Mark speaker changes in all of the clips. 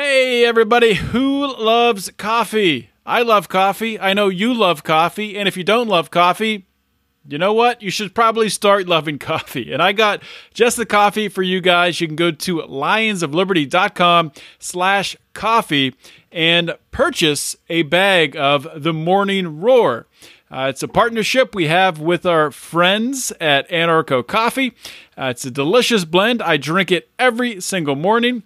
Speaker 1: Hey, everybody who loves coffee. I love coffee. I know you love coffee. And if you don't love coffee, you know what? You should probably start loving coffee. And I got just the coffee for you guys. You can go to lionsofliberty.com slash coffee and purchase a bag of the Morning Roar. Uh, it's a partnership we have with our friends at Anarcho Coffee. Uh, it's a delicious blend. I drink it every single morning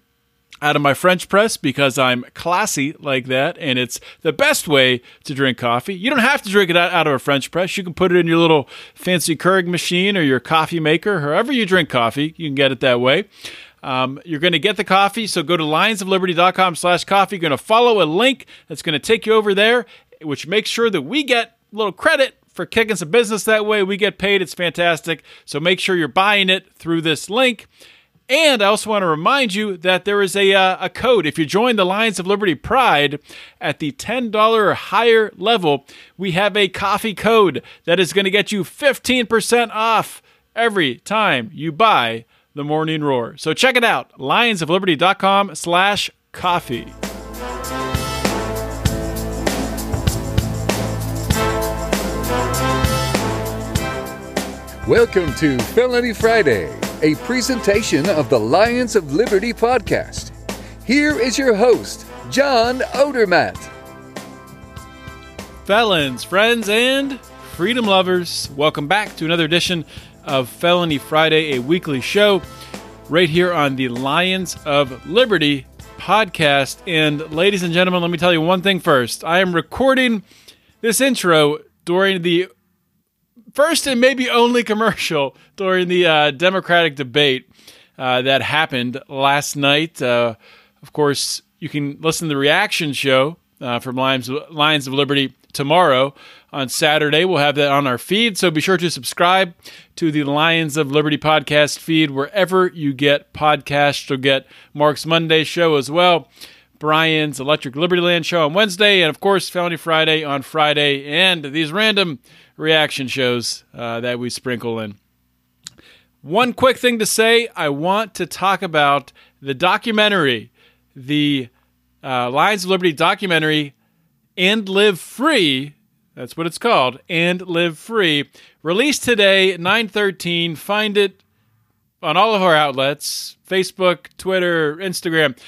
Speaker 1: out of my French press because I'm classy like that, and it's the best way to drink coffee. You don't have to drink it out of a French press. You can put it in your little fancy Keurig machine or your coffee maker, however you drink coffee. You can get it that way. Um, you're going to get the coffee, so go to lionsofliberty.com slash coffee. You're going to follow a link that's going to take you over there, which makes sure that we get a little credit for kicking some business that way. We get paid. It's fantastic. So make sure you're buying it through this link. And I also want to remind you that there is a, uh, a code. If you join the Lions of Liberty Pride at the $10 or higher level, we have a coffee code that is going to get you 15% off every time you buy the Morning Roar. So check it out, lionsofliberty.com slash coffee.
Speaker 2: Welcome to Felony Friday a presentation of the Lions of Liberty podcast. Here is your host, John Odermatt.
Speaker 1: Felons, friends, and freedom lovers, welcome back to another edition of Felony Friday, a weekly show right here on the Lions of Liberty podcast. And ladies and gentlemen, let me tell you one thing first. I am recording this intro during the first and maybe only commercial during the uh, Democratic debate uh, that happened last night. Uh, of course, you can listen to the reaction show uh, from Lions, Lions of Liberty tomorrow. On Saturday, we'll have that on our feed. So be sure to subscribe to the Lions of Liberty podcast feed wherever you get podcasts. You'll get Mark's Monday show as well. Brian's Electric Liberty Land show on Wednesday, and of course, Felony Friday on Friday, and these random reaction shows uh, that we sprinkle in. One quick thing to say I want to talk about the documentary, the uh, Lions of Liberty documentary, and Live Free. That's what it's called, and Live Free. Released today, 913. Find it on all of our outlets Facebook, Twitter, Instagram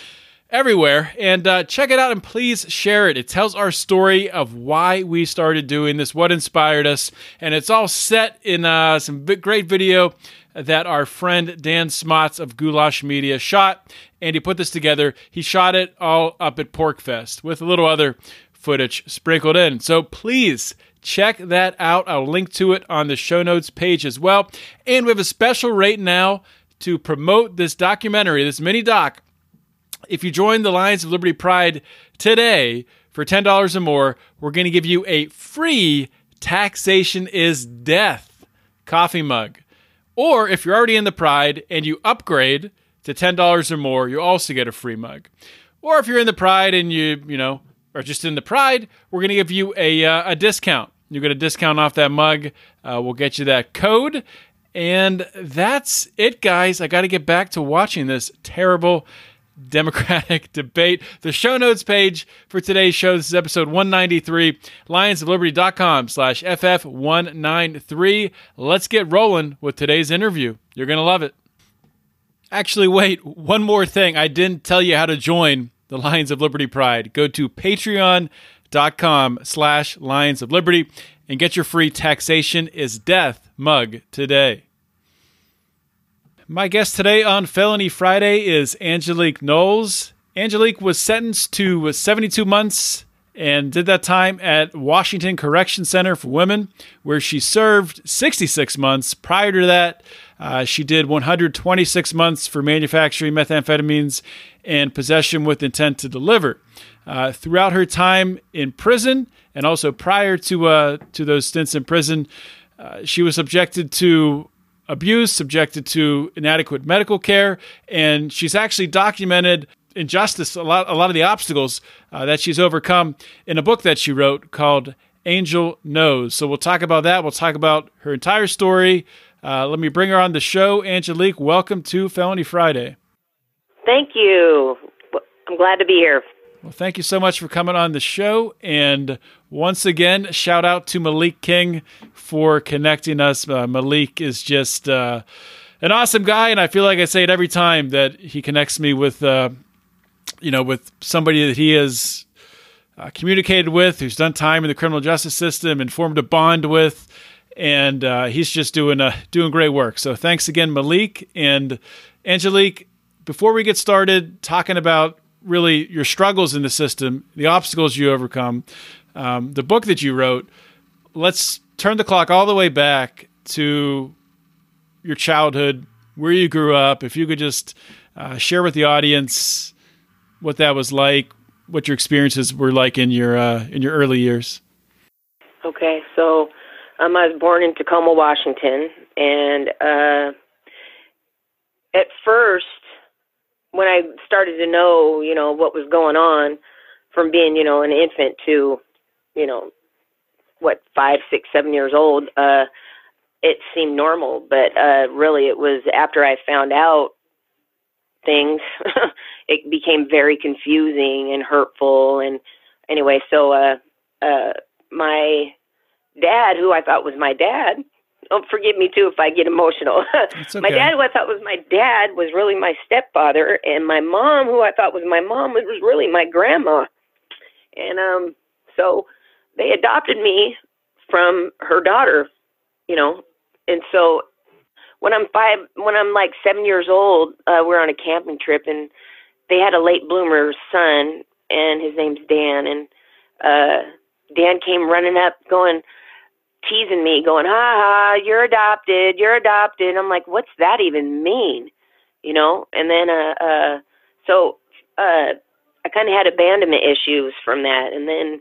Speaker 1: everywhere. And uh, check it out and please share it. It tells our story of why we started doing this, what inspired us, and it's all set in uh, some great video that our friend Dan Smots of Goulash Media shot. And he put this together. He shot it all up at PorcFest with a little other footage sprinkled in. So please check that out. I'll link to it on the show notes page as well. And we have a special rate now to promote this documentary, this mini doc if you join the Lions of Liberty Pride today for $10 or more, we're going to give you a free Taxation is Death coffee mug. Or if you're already in the Pride and you upgrade to $10 or more, you also get a free mug. Or if you're in the Pride and you, you know, are just in the Pride, we're going to give you a, uh, a discount. You get a discount off that mug. Uh, we'll get you that code. And that's it, guys. I got to get back to watching this terrible Democratic debate. The show notes page for today's show, this is episode 193, lionsofliberty.com slash FF193. Let's get rolling with today's interview. You're going to love it. Actually, wait, one more thing. I didn't tell you how to join the Lions of Liberty Pride. Go to patreon.com slash Lions of Liberty and get your free Taxation is Death mug today. My guest today on Felony Friday is Angelique Knowles. Angelique was sentenced to 72 months and did that time at Washington Correction Center for Women, where she served 66 months. Prior to that, uh, she did 126 months for manufacturing methamphetamines and possession with intent to deliver. Uh, throughout her time in prison, and also prior to uh, to those stints in prison, uh, she was subjected to abuse, subjected to inadequate medical care, and she's actually documented injustice, a lot, a lot of the obstacles uh, that she's overcome in a book that she wrote called Angel Knows. So we'll talk about that. We'll talk about her entire story. Uh, let me bring her on the show. Angelique, welcome to Felony Friday.
Speaker 3: Thank you. I'm glad to be here.
Speaker 1: Well, thank you so much for coming on the show. And once again, shout out to Malik King for connecting us. Uh, Malik is just uh, an awesome guy, and I feel like I say it every time that he connects me with, uh, you know, with somebody that he has uh, communicated with, who's done time in the criminal justice system, and formed a bond with, and uh, he's just doing uh, doing great work. So thanks again, Malik and Angelique. Before we get started talking about really your struggles in the system, the obstacles you overcome, um, the book that you wrote. Let's turn the clock all the way back to your childhood, where you grew up. If you could just uh, share with the audience what that was like, what your experiences were like in your uh, in your early years.
Speaker 3: Okay, so um, I was born in Tacoma, Washington, and uh, at first when I started to know, you know, what was going on from being, you know, an infant to, you know, what, five, six, seven years old, uh, it seemed normal. But uh, really, it was after I found out things, it became very confusing and hurtful. And anyway, so uh, uh, my dad, who I thought was my dad, Oh, forgive me too if I get emotional.
Speaker 1: Okay.
Speaker 3: my dad, who I thought was my dad, was really my stepfather, and my mom, who I thought was my mom, was really my grandma. And um, so they adopted me from her daughter, you know. And so when I'm five, when I'm like seven years old, uh, we're on a camping trip, and they had a late bloomer son, and his name's Dan, and uh, Dan came running up, going teasing me, going, ha ha, you're adopted, you're adopted. I'm like, what's that even mean? You know? And then, uh, uh, so, uh, I kind of had abandonment issues from that. And then,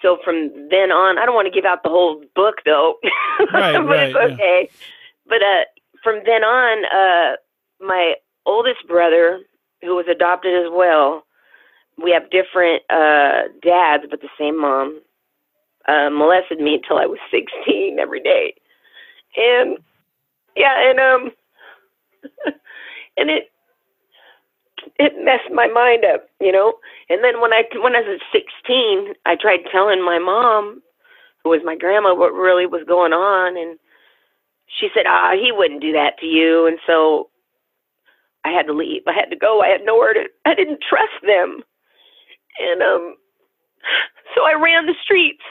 Speaker 3: so from then on, I don't want to give out the whole book though,
Speaker 1: Right,
Speaker 3: but
Speaker 1: right,
Speaker 3: it's okay. But, uh, from then on, uh, my oldest brother, who was adopted as well, we have different, uh, dads, but the same mom uh, molested me until I was 16 every day. And yeah, and um, and it it messed my mind up, you know. And then when I when I was 16, I tried telling my mom, who was my grandma, what really was going on, and she said, "Ah, he wouldn't do that to you." And so I had to leave. I had to go. I had nowhere to. I didn't trust them, and um, so I ran the streets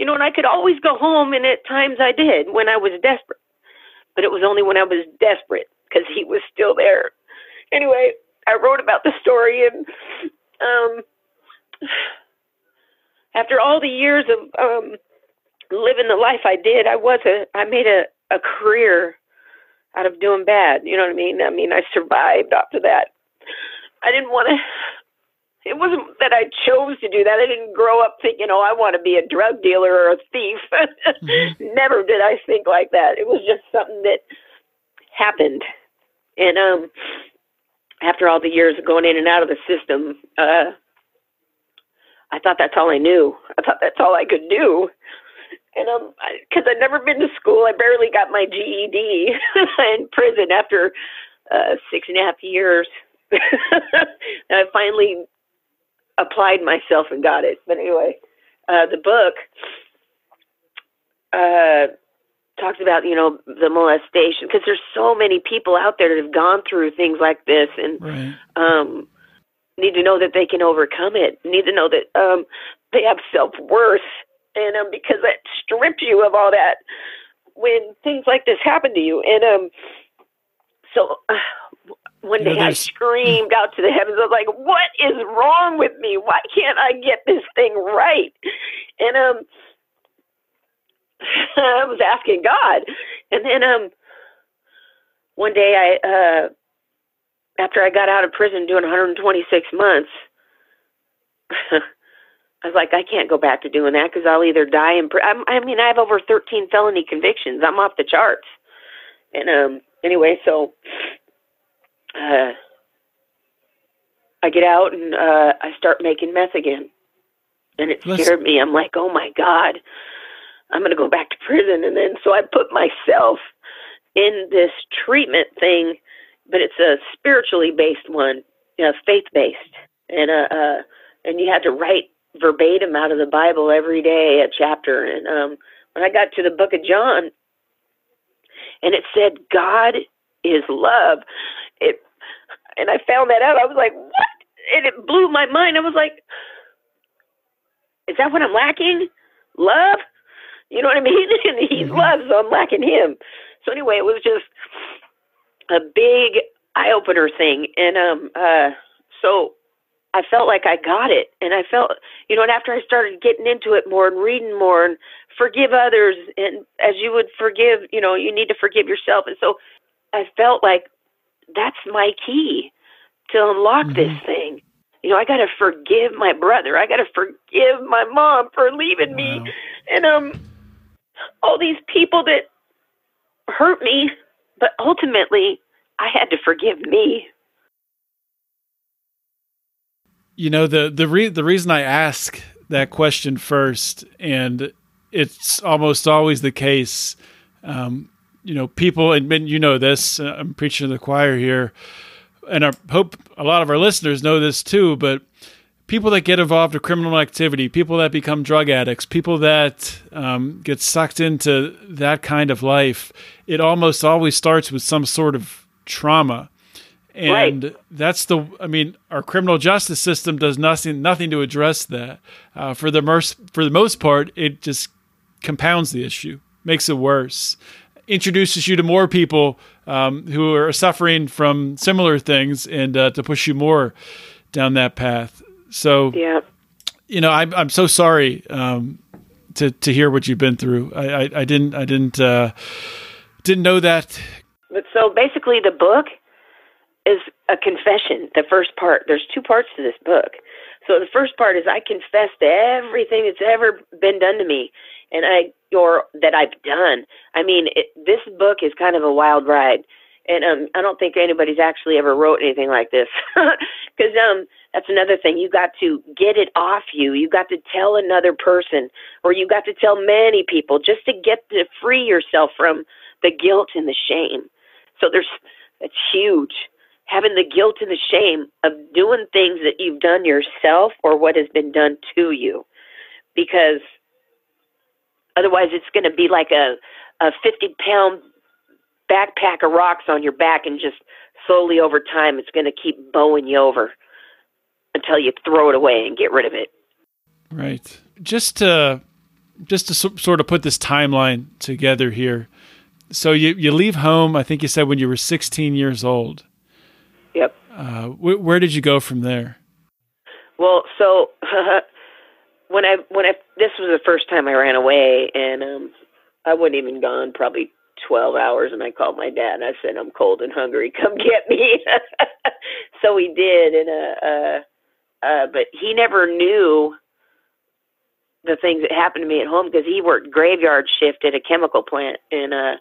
Speaker 3: you know, and I could always go home, and at times I did when I was desperate. But it was only when I was desperate because he was still there. Anyway, I wrote about the story, and um, after all the years of um, living the life I did, I was a I made a a career out of doing bad. You know what I mean? I mean, I survived after that. I didn't want to it wasn't that I chose to do that. I didn't grow up thinking, oh, I want to be a drug dealer or a thief. mm-hmm. Never did I think like that. It was just something that happened. And um, after all the years of going in and out of the system, uh, I thought that's all I knew. I thought that's all I could do. And um, because I'd never been to school, I barely got my GED in prison after uh, six and a half years. and I finally applied myself and got it. But anyway, uh, the book uh, talks about you know the molestation because there's so many people out there that have gone through things like this and
Speaker 1: Right.
Speaker 3: um, need to know that they can overcome it. Need to know that um, they have self worth, and um, because that strips you of all that when things like this happen to you. And um, so uh, one
Speaker 1: You know,
Speaker 3: day I screamed out to the heavens. I was like, "What is wrong with me? Why can't I get this thing right?" And um, I was asking God, and then um, one day I uh, after I got out of prison doing 126 months, I was like, I can't go back to doing that because I'll either die in. Pr- I'm, I mean, I have over 13 felony convictions. I'm off the charts. And um, anyway, so uh, I get out and uh, I start making meth again, and it
Speaker 1: Let's-
Speaker 3: scared me. I'm like, oh my god, I'm going to go back to prison. And then so I put myself in this treatment thing, but it's a spiritually based one, you know, faith based. and uh, uh, and you had to write verbatim out of the Bible every day, a chapter. And um, when I got to the Book of John, and it said God is love, it, and I found that out. I was like, what? And it blew my mind. I was like, is that what I'm lacking? Love? You know what I mean? and he's mm-hmm. love, so I'm lacking him. So anyway, it was just a big eye opener thing, and um, uh, so I felt like I got it. And I felt, you know, and after I started getting into it more and reading more and forgive others, and as you would forgive, you know, you need to forgive yourself. And so I felt like that's my key to unlock mm-hmm. this thing. You know, I got to forgive my brother. I got to forgive my mom for leaving wow. me. And, um, all these people that hurt me, but ultimately I had to forgive me.
Speaker 1: You know the the re- the reason I ask that question first, and it's almost always the case. Um, you know, people, and you know this. Uh, I'm preaching to the choir here, and I hope a lot of our listeners know this too. But people that get involved in criminal activity, people that become drug addicts, people that um, get sucked into that kind of life, it almost always starts with some sort of trauma and right. that's the i mean our criminal justice system does nothing nothing to address that uh, for the most for the most part it just compounds the issue makes it worse introduces you to more people um, who are suffering from similar things and uh, to push you more down that path. So
Speaker 3: yeah
Speaker 1: you know i'm, I'm so sorry um, to to hear what you've been through. I i, I didn't i didn't uh, didn't know that.
Speaker 3: But so basically the book is a confession. The first part, there's two parts to this book. So the first part is I confess to everything that's ever been done to me, and I or that I've done. I mean, it, this book is kind of a wild ride, and um, I don't think anybody's actually ever wrote anything like this, because um, that's another thing. You got to get it off you. You got to tell another person, or you got to tell many people, just to get to free yourself from the guilt and the shame. So there's it's huge having the guilt and the shame of doing things that you've done yourself or what has been done to you. Because otherwise, it's going to be like a, a 50 pound backpack of rocks on your back, and just slowly over time, it's going to keep bowing you over until you throw it away and get rid of it.
Speaker 1: Right. Just to just to sort of put this timeline together here. So you you leave home. I think you said when you were 16 years old.
Speaker 3: Yep.
Speaker 1: Uh, wh- where did you go from there?
Speaker 3: Well, so when I when I this was the first time I ran away, and um, I wasn't even gone probably twelve hours, and I called my dad and I said I'm cold and hungry, come get me. so he did, and uh, uh, uh, but he never knew the things that happened to me at home because he worked graveyard shift at a chemical plant, and uh,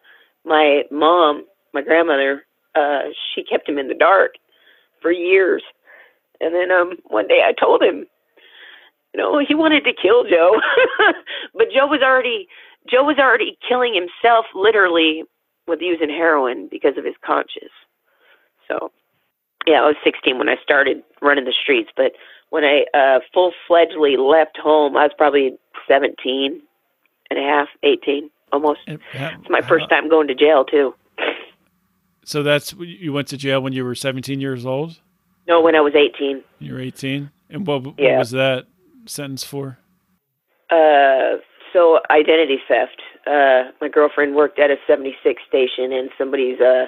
Speaker 3: my mom, my grandmother, uh, she kept him in the dark for years. And then um, one day I told him, you know, he wanted to kill Joe, but Joe was already Joe was already killing himself literally with using heroin because of his conscience. So, yeah, I was 16 when I started running the streets, but when I uh, full fledgedly left home, I was probably 17 and a half, 18 almost. It's my first time going to jail too.
Speaker 1: So that's you went to jail when you were 17 years old.
Speaker 3: No, when I was 18.
Speaker 1: You were 18, and what, what was that sentence for?
Speaker 3: Uh, so identity theft. Uh, my girlfriend worked at a 76 station, and somebody's uh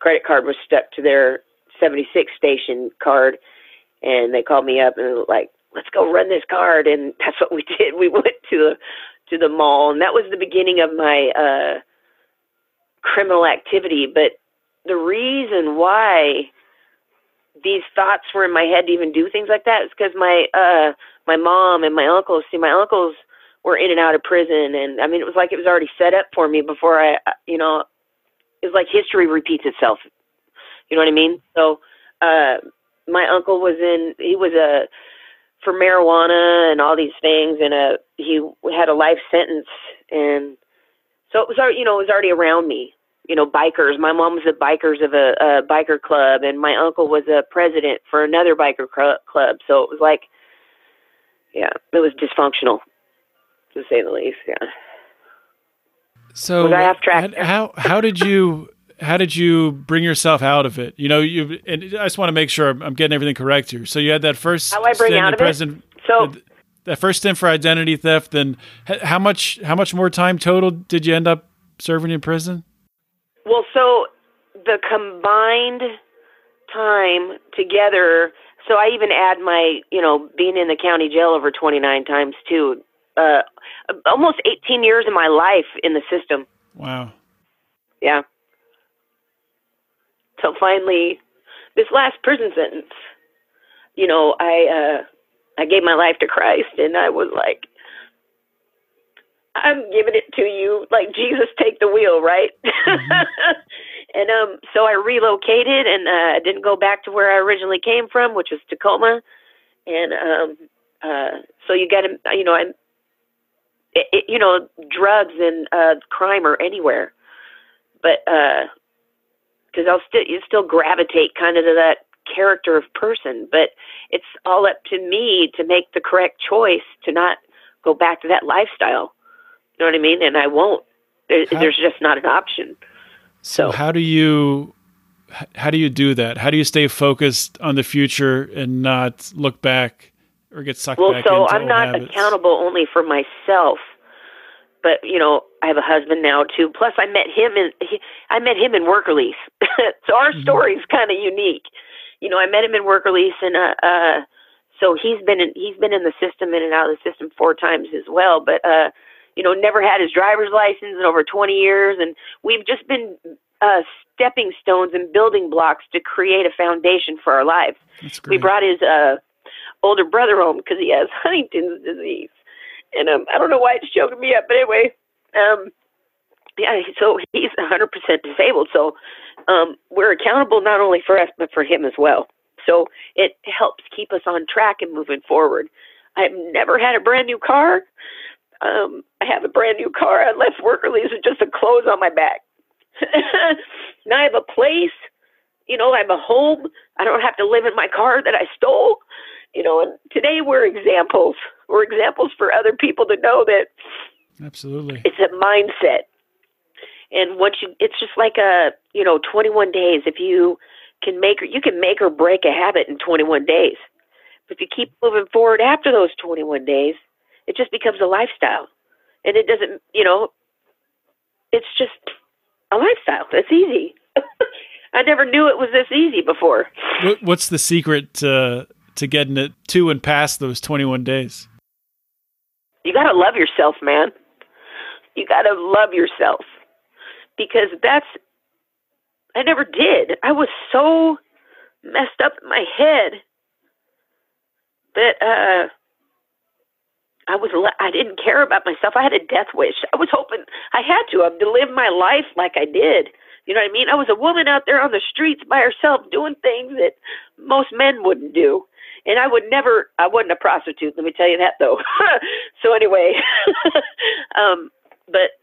Speaker 3: credit card was stuck to their 76 station card, and they called me up and were like, "Let's go run this card," and that's what we did. We went to the to the mall, and that was the beginning of my uh criminal activity. But the reason why these thoughts were in my head to even do things like that. Is because my uh my mom and my uncles see my uncles were in and out of prison and i mean it was like it was already set up for me before i you know it was like history repeats itself. You know what i mean? So uh my uncle was in he was a for marijuana and all these things and uh he had a life sentence and so it was already you know it was already around me you know, bikers. My mom was a bikers of a, a biker club, and my uncle was a president for another biker cl- club. So it was like, yeah, it was dysfunctional, to say the least. Yeah.
Speaker 1: So
Speaker 3: Was I off track
Speaker 1: how- how did you how did you bring yourself out of it? You know, you and I just want to make sure I'm, getting everything correct here. So you had that first
Speaker 3: How I bring out of it? So
Speaker 1: that first stint for identity theft. Then how much how much more time total did you end up serving in prison?
Speaker 3: Well, so the combined time together. So I even add my, you know, being in the county jail over 29 times too. Uh, almost 18 years of my life in the system.
Speaker 1: Wow.
Speaker 3: Yeah. So finally, this last prison sentence, you know, I uh, I gave my life to Christ, and I was like, I'm giving it to you, like Jesus, take the wheel, right? and um, so I relocated, and uh, I didn't go back to where I originally came from, which was Tacoma, and um, uh, so you got to, you know, I'm, it, it, you know, drugs and uh, crime are anywhere, but because I'll still you still gravitate kind of to that character of person, but it's all up to me to make the correct choice to not go back to that lifestyle. You know what I mean? And I won't. There,
Speaker 1: How-
Speaker 3: there's just not an option.
Speaker 1: So how do you how do you do that? How do you stay focused on the future and not look back or get sucked
Speaker 3: Well,
Speaker 1: back
Speaker 3: so
Speaker 1: into
Speaker 3: I'm not
Speaker 1: habits?
Speaker 3: accountable only for myself, but you know, I have a husband now too. Plus, I met him in he, I met him in work release, so our
Speaker 1: Mhm.
Speaker 3: story's kind of unique. You know, I met him in work release, and uh, uh, so he's been in he's been in the system in and out of the system four times as well. But uh, you know, never had his driver's license in over 20 years, and we've just been uh, stepping stones and building blocks to create a foundation for our lives we brought his uh older brother home because he has Huntington's disease, and um I don't know why it's choking me up, but anyway, um yeah, so he's a 100% disabled, so um we're accountable not only for us but for him as well. So it helps keep us on track and moving forward. I've never had a brand new car. Um, I have a brand new car. I left work release with just the clothes on my back. now I have a place you know, I have a home. I don't have to live in my car that I stole. You know, and today we're examples. We're examples for other people to know that
Speaker 1: Absolutely.
Speaker 3: it's a mindset. And once you, it's just like a, you know, 21 days. If you can make or you can make or break a habit in 21 days. But if you keep moving forward after those 21 days, it just becomes a lifestyle. And it doesn't, you know, it's just a lifestyle. It's easy. I never knew it was this easy before.
Speaker 1: What, what's the secret to to getting it to and past those 21 days?
Speaker 3: You got to love yourself, man. You got to love yourself because that's I never did. I was so messed up in my head that uh I was I didn't care about myself. I had a death wish. I was hoping I had to um, to live my life like I did. You know what I mean? I was a woman out there on the streets by herself doing things that most men wouldn't do. And I would never I wasn't a prostitute, let me tell you that though. so anyway, um but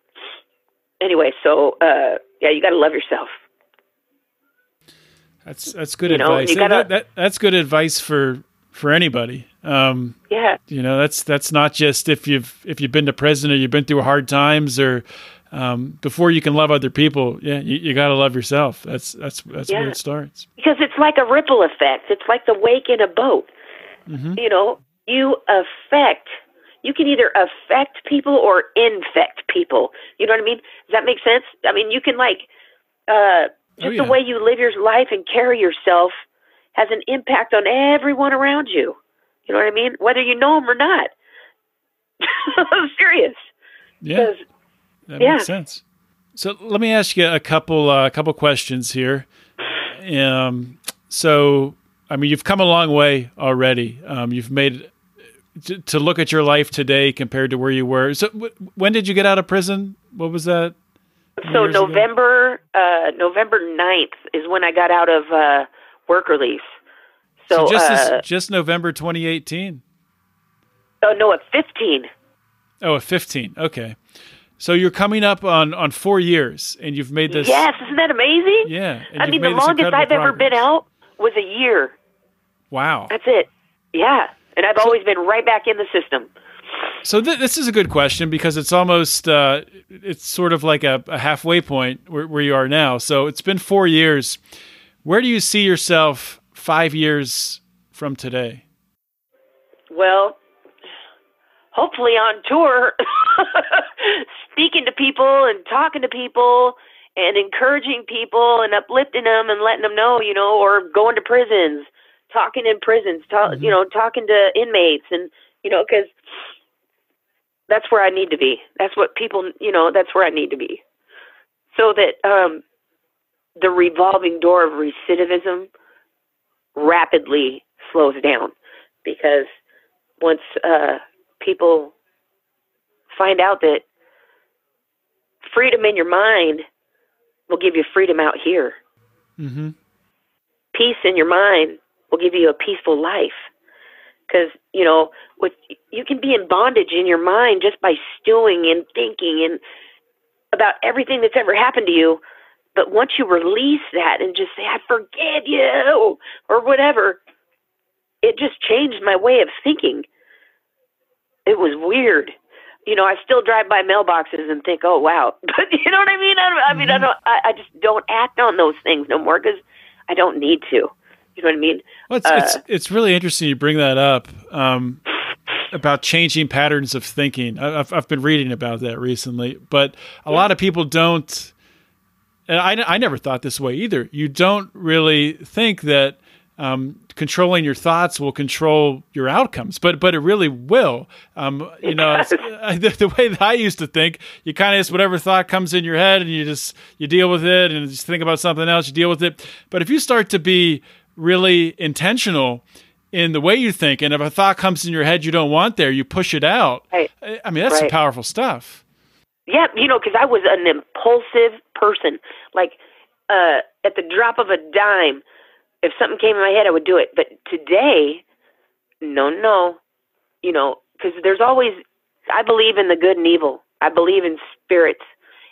Speaker 3: anyway, so uh yeah, you got to love yourself.
Speaker 1: That's that's good
Speaker 3: You know,
Speaker 1: advice.
Speaker 3: gotta-
Speaker 1: that, that, that's good advice for for anybody. Um,
Speaker 3: Yeah.
Speaker 1: you know, that's that's not just if you've if you've been to prison or you've been through hard times or um, before you can love other people. Yeah, you, you got to love yourself. That's that's that's where it starts.
Speaker 3: because it's like a ripple effect. It's like the wake in a boat.
Speaker 1: Mhm.
Speaker 3: You know, you affect. You can either affect people or infect people. You know what I mean? Does that make sense? I mean, you can like uh, just
Speaker 1: Oh, yeah.
Speaker 3: the way you live your life and carry yourself has an impact on everyone around you. You know what I mean? Whether you know them or not. I'm serious.
Speaker 1: Yeah, that
Speaker 3: yeah.
Speaker 1: makes sense. So let me ask you a couple uh, couple questions here. Um, so I mean, you've come a long way already. Um, you've made to, to look at your life today compared to where you were. So w- when did you get out of prison? What was that?
Speaker 3: So? November uh November 9th is when I got out of uh work release. So,
Speaker 1: just
Speaker 3: uh,
Speaker 1: this, just November 2018.
Speaker 3: oh no, at 15.
Speaker 1: Oh, at 15. Okay. So you're coming up on on four years, and you've made this.
Speaker 3: Yes, isn't that amazing?
Speaker 1: Yeah.
Speaker 3: I mean, the longest I've ever been out was a year.
Speaker 1: Wow.
Speaker 3: That's it. Yeah, and I've so, always been right back in the system.
Speaker 1: So th- this is a good question because it's almost uh, it's sort of like a, a halfway point where, where you are now. So it's been four years. Where do you see yourself five years from today?
Speaker 3: Well, hopefully on tour, speaking to people and talking to people and encouraging people and uplifting them and letting them know, you know, or going to prisons, talking in prisons, talk, mm-hmm. you know, talking to inmates and, you know, because that's where I need to be. That's what people, you know, that's where I need to be. So that um, the revolving door of recidivism rapidly slows down because once uh, people find out that freedom in your mind will give you freedom out here.
Speaker 1: Mm-hmm.
Speaker 3: Peace in your mind will give you a peaceful life. Because you know, with you can be in bondage in your mind just by stewing and thinking and about everything that's ever happened to you. But once you release that and just say, "I forgive you," or whatever, it just changed my way of thinking it was weird. You know, I still drive by mailboxes and think, "Oh wow," but you know what I mean. I, I mean, mm-hmm. I don't. I, I just don't act on those things no more because I don't need to. You know what I mean?
Speaker 1: Well, it's, uh, it's, it's really interesting you bring that up um, about changing patterns of thinking. I've I've been reading about that recently, but a yeah. lot of people don't. And I I never thought this way either. You don't really think that um, controlling your thoughts will control your outcomes, but but it really will. Um, you know, the, the, way that I used to think, you kind of just whatever thought comes in your head, and you just you deal with it, and just think about something else, you deal with it. But if you start to be really intentional in the way you think, and if a thought comes in your head you don't want there, you push it out.
Speaker 3: Right.
Speaker 1: I mean, that's right. powerful stuff.
Speaker 3: Yeah, you know, because I was an impulsive person, like uh, at the drop of a dime if something came in my head, I would do it. But today, no, no, you know, because there's always, I believe in the good and evil. I believe in spirits,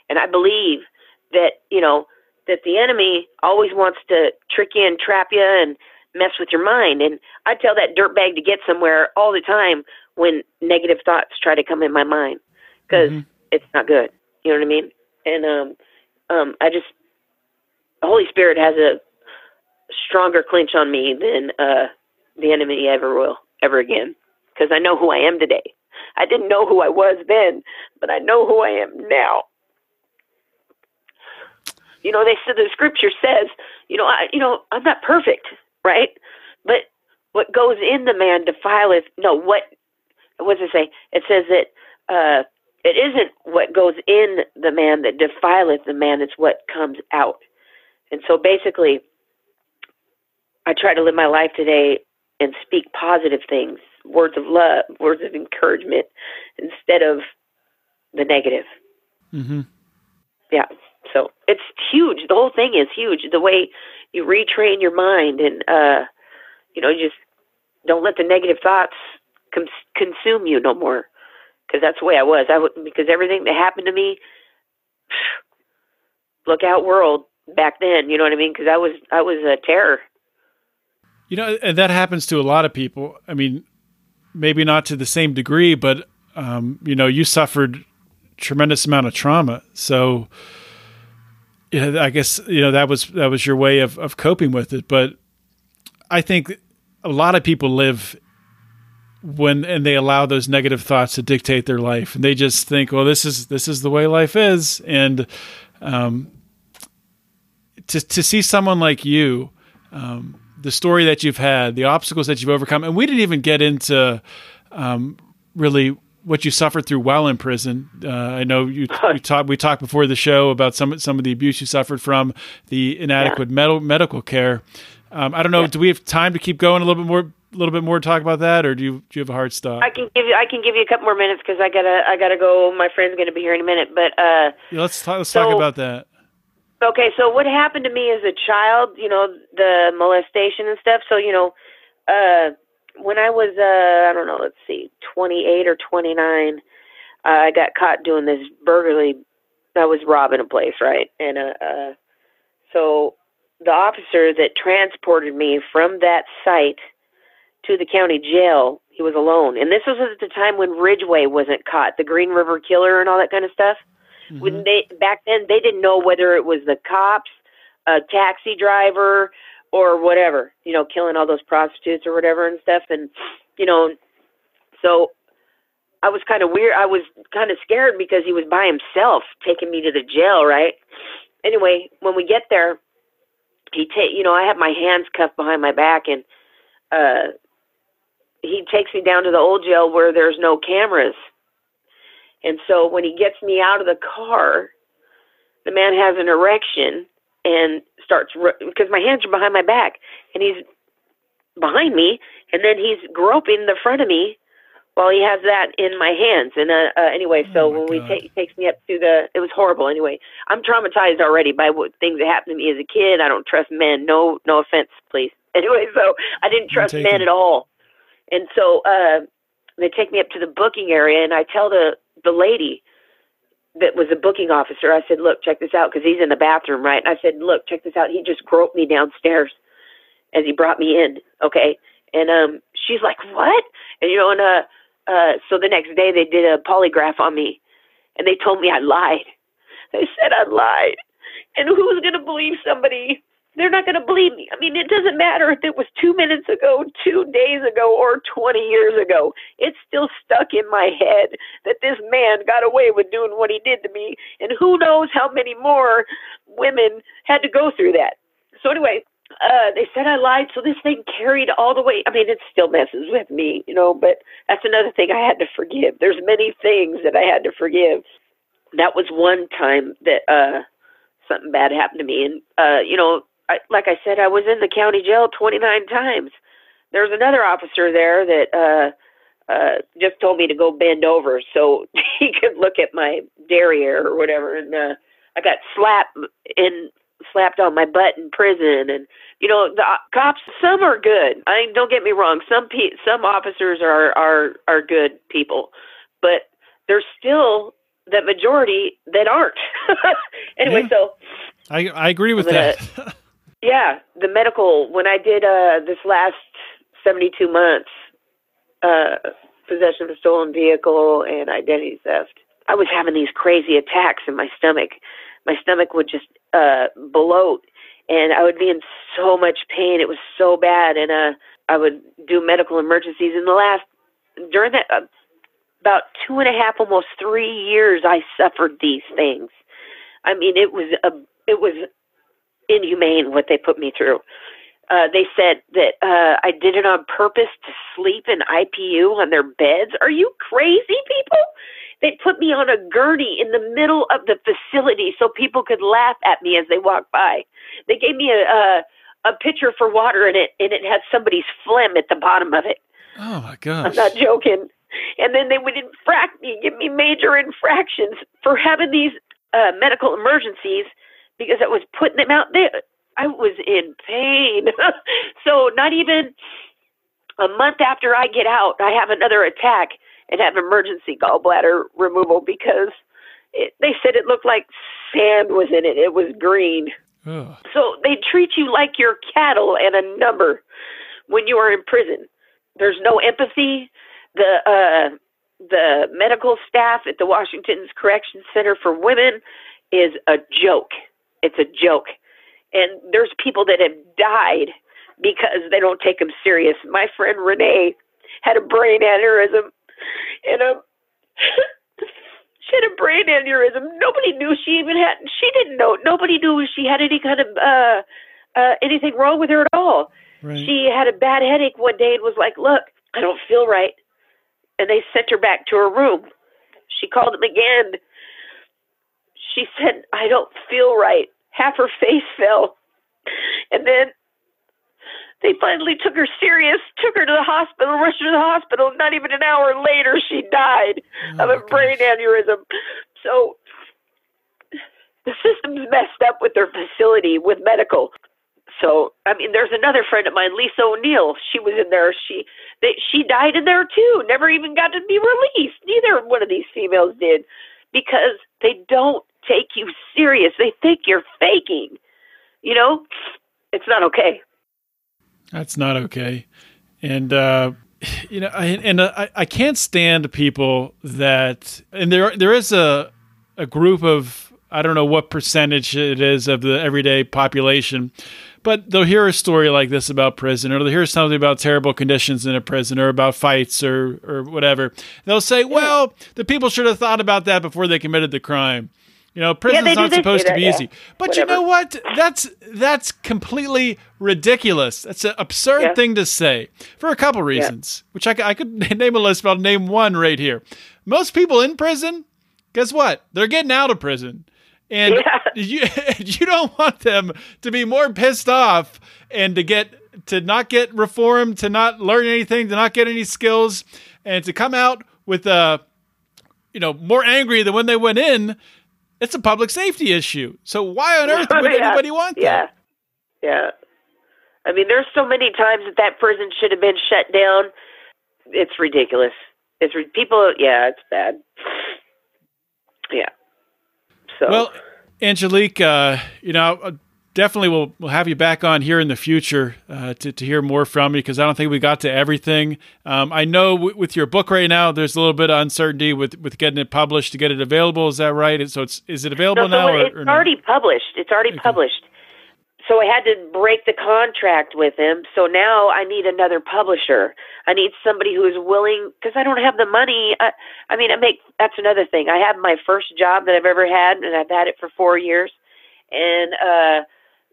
Speaker 3: and I believe that you know that the enemy always wants to trick you and trap you and mess with your mind. And I tell that dirtbag to get somewhere all the time when negative thoughts try to come in my mind because mm-hmm. It's not good. You know what I mean? And um, um, I just the Holy Spirit has a stronger clinch on me than uh, the enemy ever will ever again because I know who I am today. I didn't know who I was then, but I know who I am now. You know, they said the scripture says, you know, I, you know, I'm not perfect, right? But what goes in the man defileth. No, what? What does it say? It says that uh, it isn't what goes in the man that defileth the man; it's what comes out. And so, basically, I try to live my life today and speak positive things, words of love, words of encouragement, instead of the negative.
Speaker 1: Mm-hmm.
Speaker 3: Yeah. So it's huge. The whole thing is huge. The way you retrain your mind and, uh, you know, you just don't let the negative thoughts com- consume you no more. Because that's the way I was. I would because everything that happened to me. Look out, world! Back then, you know what I mean? Because I was I was a terror.
Speaker 1: You know, and that happens to a lot of people. I mean, maybe not to the same degree, but um, you know, you suffered tremendous amount of trauma. So, yeah, I guess you know that was that was your way of of coping with it. But I think a lot of people live when and they allow those negative thoughts to dictate their life, and they just think, well, this is this is the way life is, and um, to to see someone like you. Um, the story that you've had, the obstacles that you've overcome, and we didn't even get into um, really what you suffered through while in prison. Uh, I know you we talked we talked before the show about some some of the abuse you suffered from the inadequate yeah. med- medical care. Um, I don't know. Yeah. Do we have time to keep going a little bit more? A little bit more talk about that, or do you do you have a hard stop?
Speaker 3: I can give you I can give you a couple more minutes because I gotta I gotta go. My friend's gonna be here in a minute, but uh,
Speaker 1: yeah, let's talk, let's so, talk about that.
Speaker 3: Okay, so what happened to me as a child, you know, the molestation and stuff. So, you know, uh when I was uh I don't know, let's see, 28 or 29, uh, I got caught doing this burglary. I was robbing a place, right? And uh, uh, so the officer that transported me from that site to the county jail, he was alone. And this was at the time when Ridgway wasn't caught, the Green River Killer and all that kind of stuff. Mm-hmm. When they back then, they didn't know whether it was the cops, a taxi driver, or whatever, you know, killing all those prostitutes or whatever and stuff. And you know, so I was kind of weird. I was kind of scared because he was by himself taking me to the jail, right? Anyway, when we get there, he take you know, I have my hands cuffed behind my back and uh he takes me down to the old jail where there's no cameras. And so when he gets me out of the car, the man has an erection and starts because my hands are behind my back and he's behind me and then he's groping the front of me while he has that in my hands and uh, uh anyway so
Speaker 1: oh
Speaker 3: when
Speaker 1: God.
Speaker 3: we take takes me up to the it was horrible anyway i'm traumatized already by what things that happened to me as a kid i don't trust men no no offense please anyway so i didn't trust men
Speaker 1: it.
Speaker 3: at all and so uh they take me up to the booking area and i tell the the lady that was a booking officer i said look check this out because he's in the bathroom right? And i said look check this out he just groped me downstairs as he brought me in okay? And um she's like what? And you know and uh uh so the next day they did a polygraph on me and they told me i lied. They said i lied. And who's to believe somebody they're not going to believe me. I mean, it doesn't matter if it was two minutes ago, two days ago, or 20 years ago. It's still stuck in my head that this man got away with doing what he did to me. And who knows how many more women had to go through that. So, anyway, uh, they said I lied. So this thing carried all the way. I mean, it still messes with me, you know, but that's another thing I had to forgive. There's many things that I had to forgive. That was one time that, uh, something bad happened to me. And, uh, you know, I, like I said, I was in the county jail 29 times. There was another officer there that uh, uh, just told me to go bend over so he could look at my derriere or whatever. And uh, I got slapped in slapped on my butt in prison. And you know, the uh, cops. Some are good. I mean, don't get me wrong. Some pe- some officers are are are good people, but there's still the majority that aren't. anyway,
Speaker 1: Yeah.
Speaker 3: so
Speaker 1: I I agree with that.
Speaker 3: yeah, the medical when I did uh this last 72 months uh possession of a stolen vehicle and identity theft. I was having these crazy attacks in my stomach. My stomach would just uh bloat and I would be in so much pain. It was so bad and uh I would do medical emergencies in the last during that uh, about two and a half almost 3 years I suffered these things. I mean, it was a it was inhumane what they put me through. Uh, they said that uh, I did it on purpose to sleep in IPU on their beds. Are you crazy, people? They put me on a gurney in the middle of the facility so people could laugh at me as they walked by. They gave me a a, a pitcher for water in it, and it had somebody's phlegm at the bottom of it.
Speaker 1: oh my gosh!
Speaker 3: I'm not joking. And then they would infract me, give me major infractions for having these uh, medical emergencies because I was putting them out there. I was in pain. so not even a month after I get out, I have another attack and have emergency gallbladder removal because it, they said it looked like sand was in it. It was green.
Speaker 1: Ugh.
Speaker 3: So they treat you like you're cattle and a number when you are in prison. There's no empathy. The uh, the medical staff at the Washington's Correction Center for Women is a joke. It's a joke, and there's people that have died because they don't take them serious. My friend Renee had a brain aneurysm, and a she had a brain aneurysm. Nobody knew she even had. She didn't know. Nobody knew she had any kind of uh, uh, anything wrong with her at all.
Speaker 1: Right.
Speaker 3: She had a bad headache one day and was like, "Look, I don't feel right," and they sent her back to her room. She called them again. She said, "I don't feel right." Half her face fell, and then they finally took her serious, took her to the hospital, rushed her to the hospital. Not even an hour later, she died
Speaker 1: Oh
Speaker 3: of a brain
Speaker 1: gosh.
Speaker 3: aneurysm. So the system's messed up with their facility with medical. So, I mean, there's another friend of mine, Lisa O'Neill. She was in there. She they, she died in there too. Never even got to be released. Neither one of these females did because they don't take you serious. They think you're faking. You know, it's not okay.
Speaker 1: That's not okay. And uh, you know, I, and uh, I, I can't stand people that, and there there is a a group of I don't know what percentage it is of the everyday population, but they'll hear a story like this about prison, or they'll hear something about terrible conditions in a prison, or about fights, or or whatever. They'll say, "Well, the people should have thought about that before they committed the crime." You know, prison's
Speaker 3: do.
Speaker 1: not supposed to be
Speaker 3: that,
Speaker 1: easy.
Speaker 3: yeah.
Speaker 1: But you know what? That's that's completely ridiculous. That's an absurd
Speaker 3: Yeah.
Speaker 1: thing to say for a couple reasons, which I, I could name a list, but I'll name one right here. Most people in prison, guess what? They're getting out of prison. And
Speaker 3: Yeah.
Speaker 1: you you don't want them to be more pissed off and to get to not get reformed, to not learn anything, to not get any skills, and to come out with uh you know more angry than when they went in. It's a public safety issue. So why on earth would
Speaker 3: Yeah.
Speaker 1: anybody want that?
Speaker 3: Yeah, yeah. I mean, there's so many times that that prison should have been shut down. It's ridiculous. It's re- people. Yeah, it's bad. Yeah. So.
Speaker 1: Well, Angelique, uh, you know, definitely we'll we'll have you back on here in the future uh, to to hear more from you because I don't think we got to everything. Um, I know w- with your book right now, there's a little bit of uncertainty with with getting it published to get it available. Is that right? And So it's is it available
Speaker 3: no, so
Speaker 1: now?
Speaker 3: it's
Speaker 1: or, or no?
Speaker 3: already published. It's already published. So I had to break the contract with him. So now I need another publisher. I need somebody who is willing because I don't have the money. I, I mean, I make that's another thing. I have my first job that I've ever had, and I've had it for four years. And uh,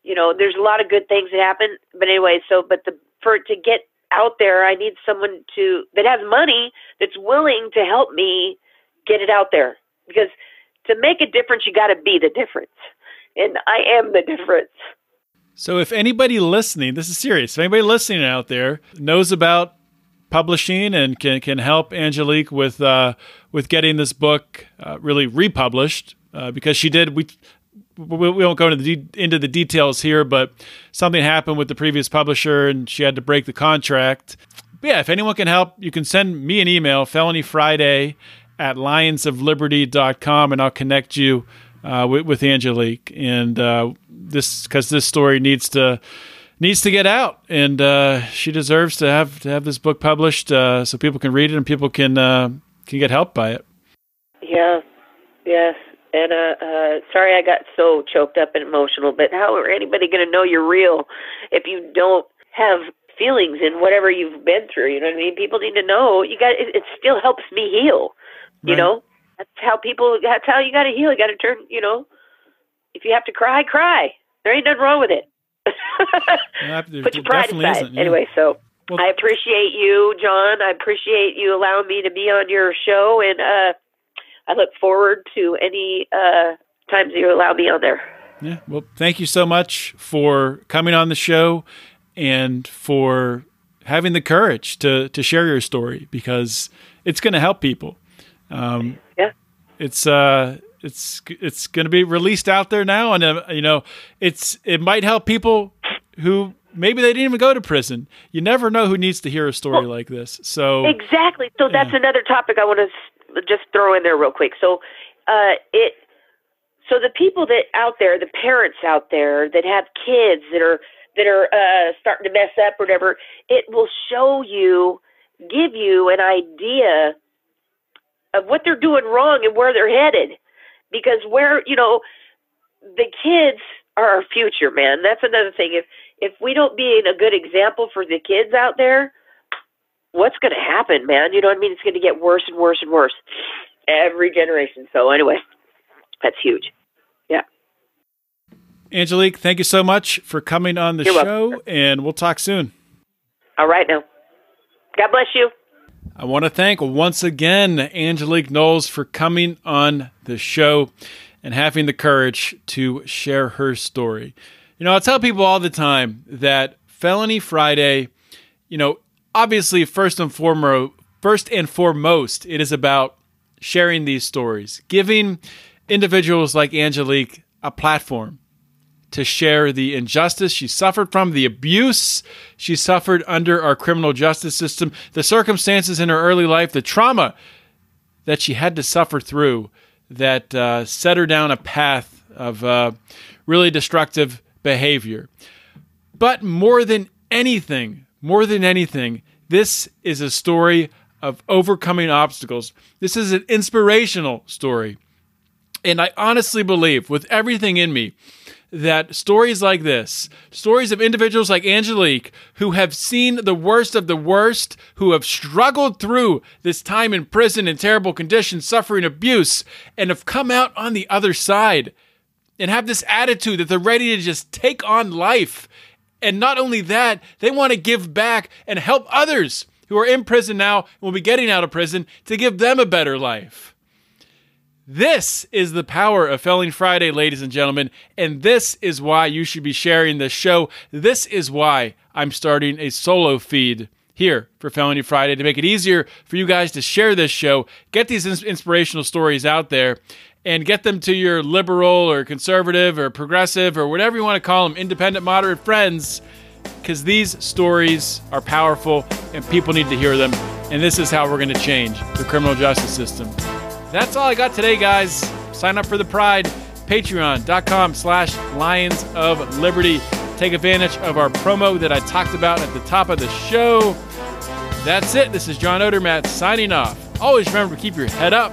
Speaker 3: you know, there's a lot of good things that happen. But anyway, so but the for to get out there, I need someone to that has money that's willing to help me get it out there because to make a difference, you got to be the difference. And I am the difference.
Speaker 1: So if anybody listening, this is serious. If anybody listening out there knows about publishing and can can help Angelique with uh, with getting this book uh, really republished, uh, because she did we. We won't go into the, de- into the details here, but something happened with the previous publisher and she had to break the contract. But yeah, if anyone can help, you can send me an email, felonyfriday at lionsofliberty.com, and I'll connect you uh, with, with Angelique. And uh, this, because this story needs to needs to get out, and uh, she deserves to have to have this book published uh, so people can read it and people can uh, can get help by it.
Speaker 3: Yeah, yes. And uh, uh, sorry I got so choked up and emotional, but how are anybody going to know you're real if you don't have feelings in whatever you've been through? You know what I mean? People need to know. You got. It, it still helps me heal. You
Speaker 1: Right.
Speaker 3: know, that's how people. That's how you got to heal. You got to turn. You know, if you have to cry, cry. There ain't nothing wrong with it. Put your pride aside.
Speaker 1: yeah.
Speaker 3: Anyway, so
Speaker 1: Well-
Speaker 3: I appreciate you, John. I appreciate you allowing me to be on your show, and uh, I look forward to any uh, times you allow me on there.
Speaker 1: Yeah. Well, thank you so much for coming on the show and for having the courage to to share your story because it's going to help people. Um,
Speaker 3: Yeah.
Speaker 1: It's uh it's it's going to be released out there now and uh, you know it's it might help people who maybe they didn't even go to prison. You never know who needs to hear a story like this. So
Speaker 3: Exactly. So that's another topic I want to just throw in there real quick. So uh, it. So the people that out there, the parents out there that have kids that are that are uh, starting to mess up or whatever, it will show you, give you an idea of what they're doing wrong and where they're headed. Because where you know the kids are our future, man. That's another thing. If if we don't be a good example for the kids out there, what's going to happen, man? You know what I mean? It's going to get worse and worse and worse every generation. So anyway, that's huge. Yeah.
Speaker 1: Angelique, thank you so much for coming on the
Speaker 3: You're
Speaker 1: show
Speaker 3: welcome.
Speaker 1: and we'll talk soon.
Speaker 3: All right now. God bless you.
Speaker 1: I want to thank once again Angelique Knowles for coming on the show and having the courage to share her story. You know, I tell people all the time that Felony Friday, you know, obviously first and foremost, first and foremost, it is about sharing these stories, giving individuals like Angelique a platform to share the injustice she suffered from, the abuse she suffered under our criminal justice system, the circumstances in her early life, the trauma that she had to suffer through that uh, set her down a path of uh, really destructive behavior. But more than anything, more than anything, this is a story of overcoming obstacles. This is an inspirational story. And I honestly believe, with everything in me, that stories like this, stories of individuals like Angelique, who have seen the worst of the worst, who have struggled through this time in prison in terrible conditions, suffering abuse, and have come out on the other side and have this attitude that they're ready to just take on life. And not only that, they want to give back and help others who are in prison now and will be getting out of prison to give them a better life. This is the power of Felony Friday, ladies and gentlemen, and this is why you should be sharing this show. This is why I'm starting a solo feed here for Felony Friday to make it easier for you guys to share this show, get these inspirational stories out there, and get them to your liberal or conservative or progressive or whatever you want to call them, independent, moderate friends, because these stories are powerful and people need to hear them. And this is how we're going to change the criminal justice system. That's all I got today, guys. Sign up for the Pride. Patreon.com slash Lions of Liberty. Take advantage of our promo that I talked about at the top of the show. That's it. This is John Odermatt signing off. Always remember to keep your head up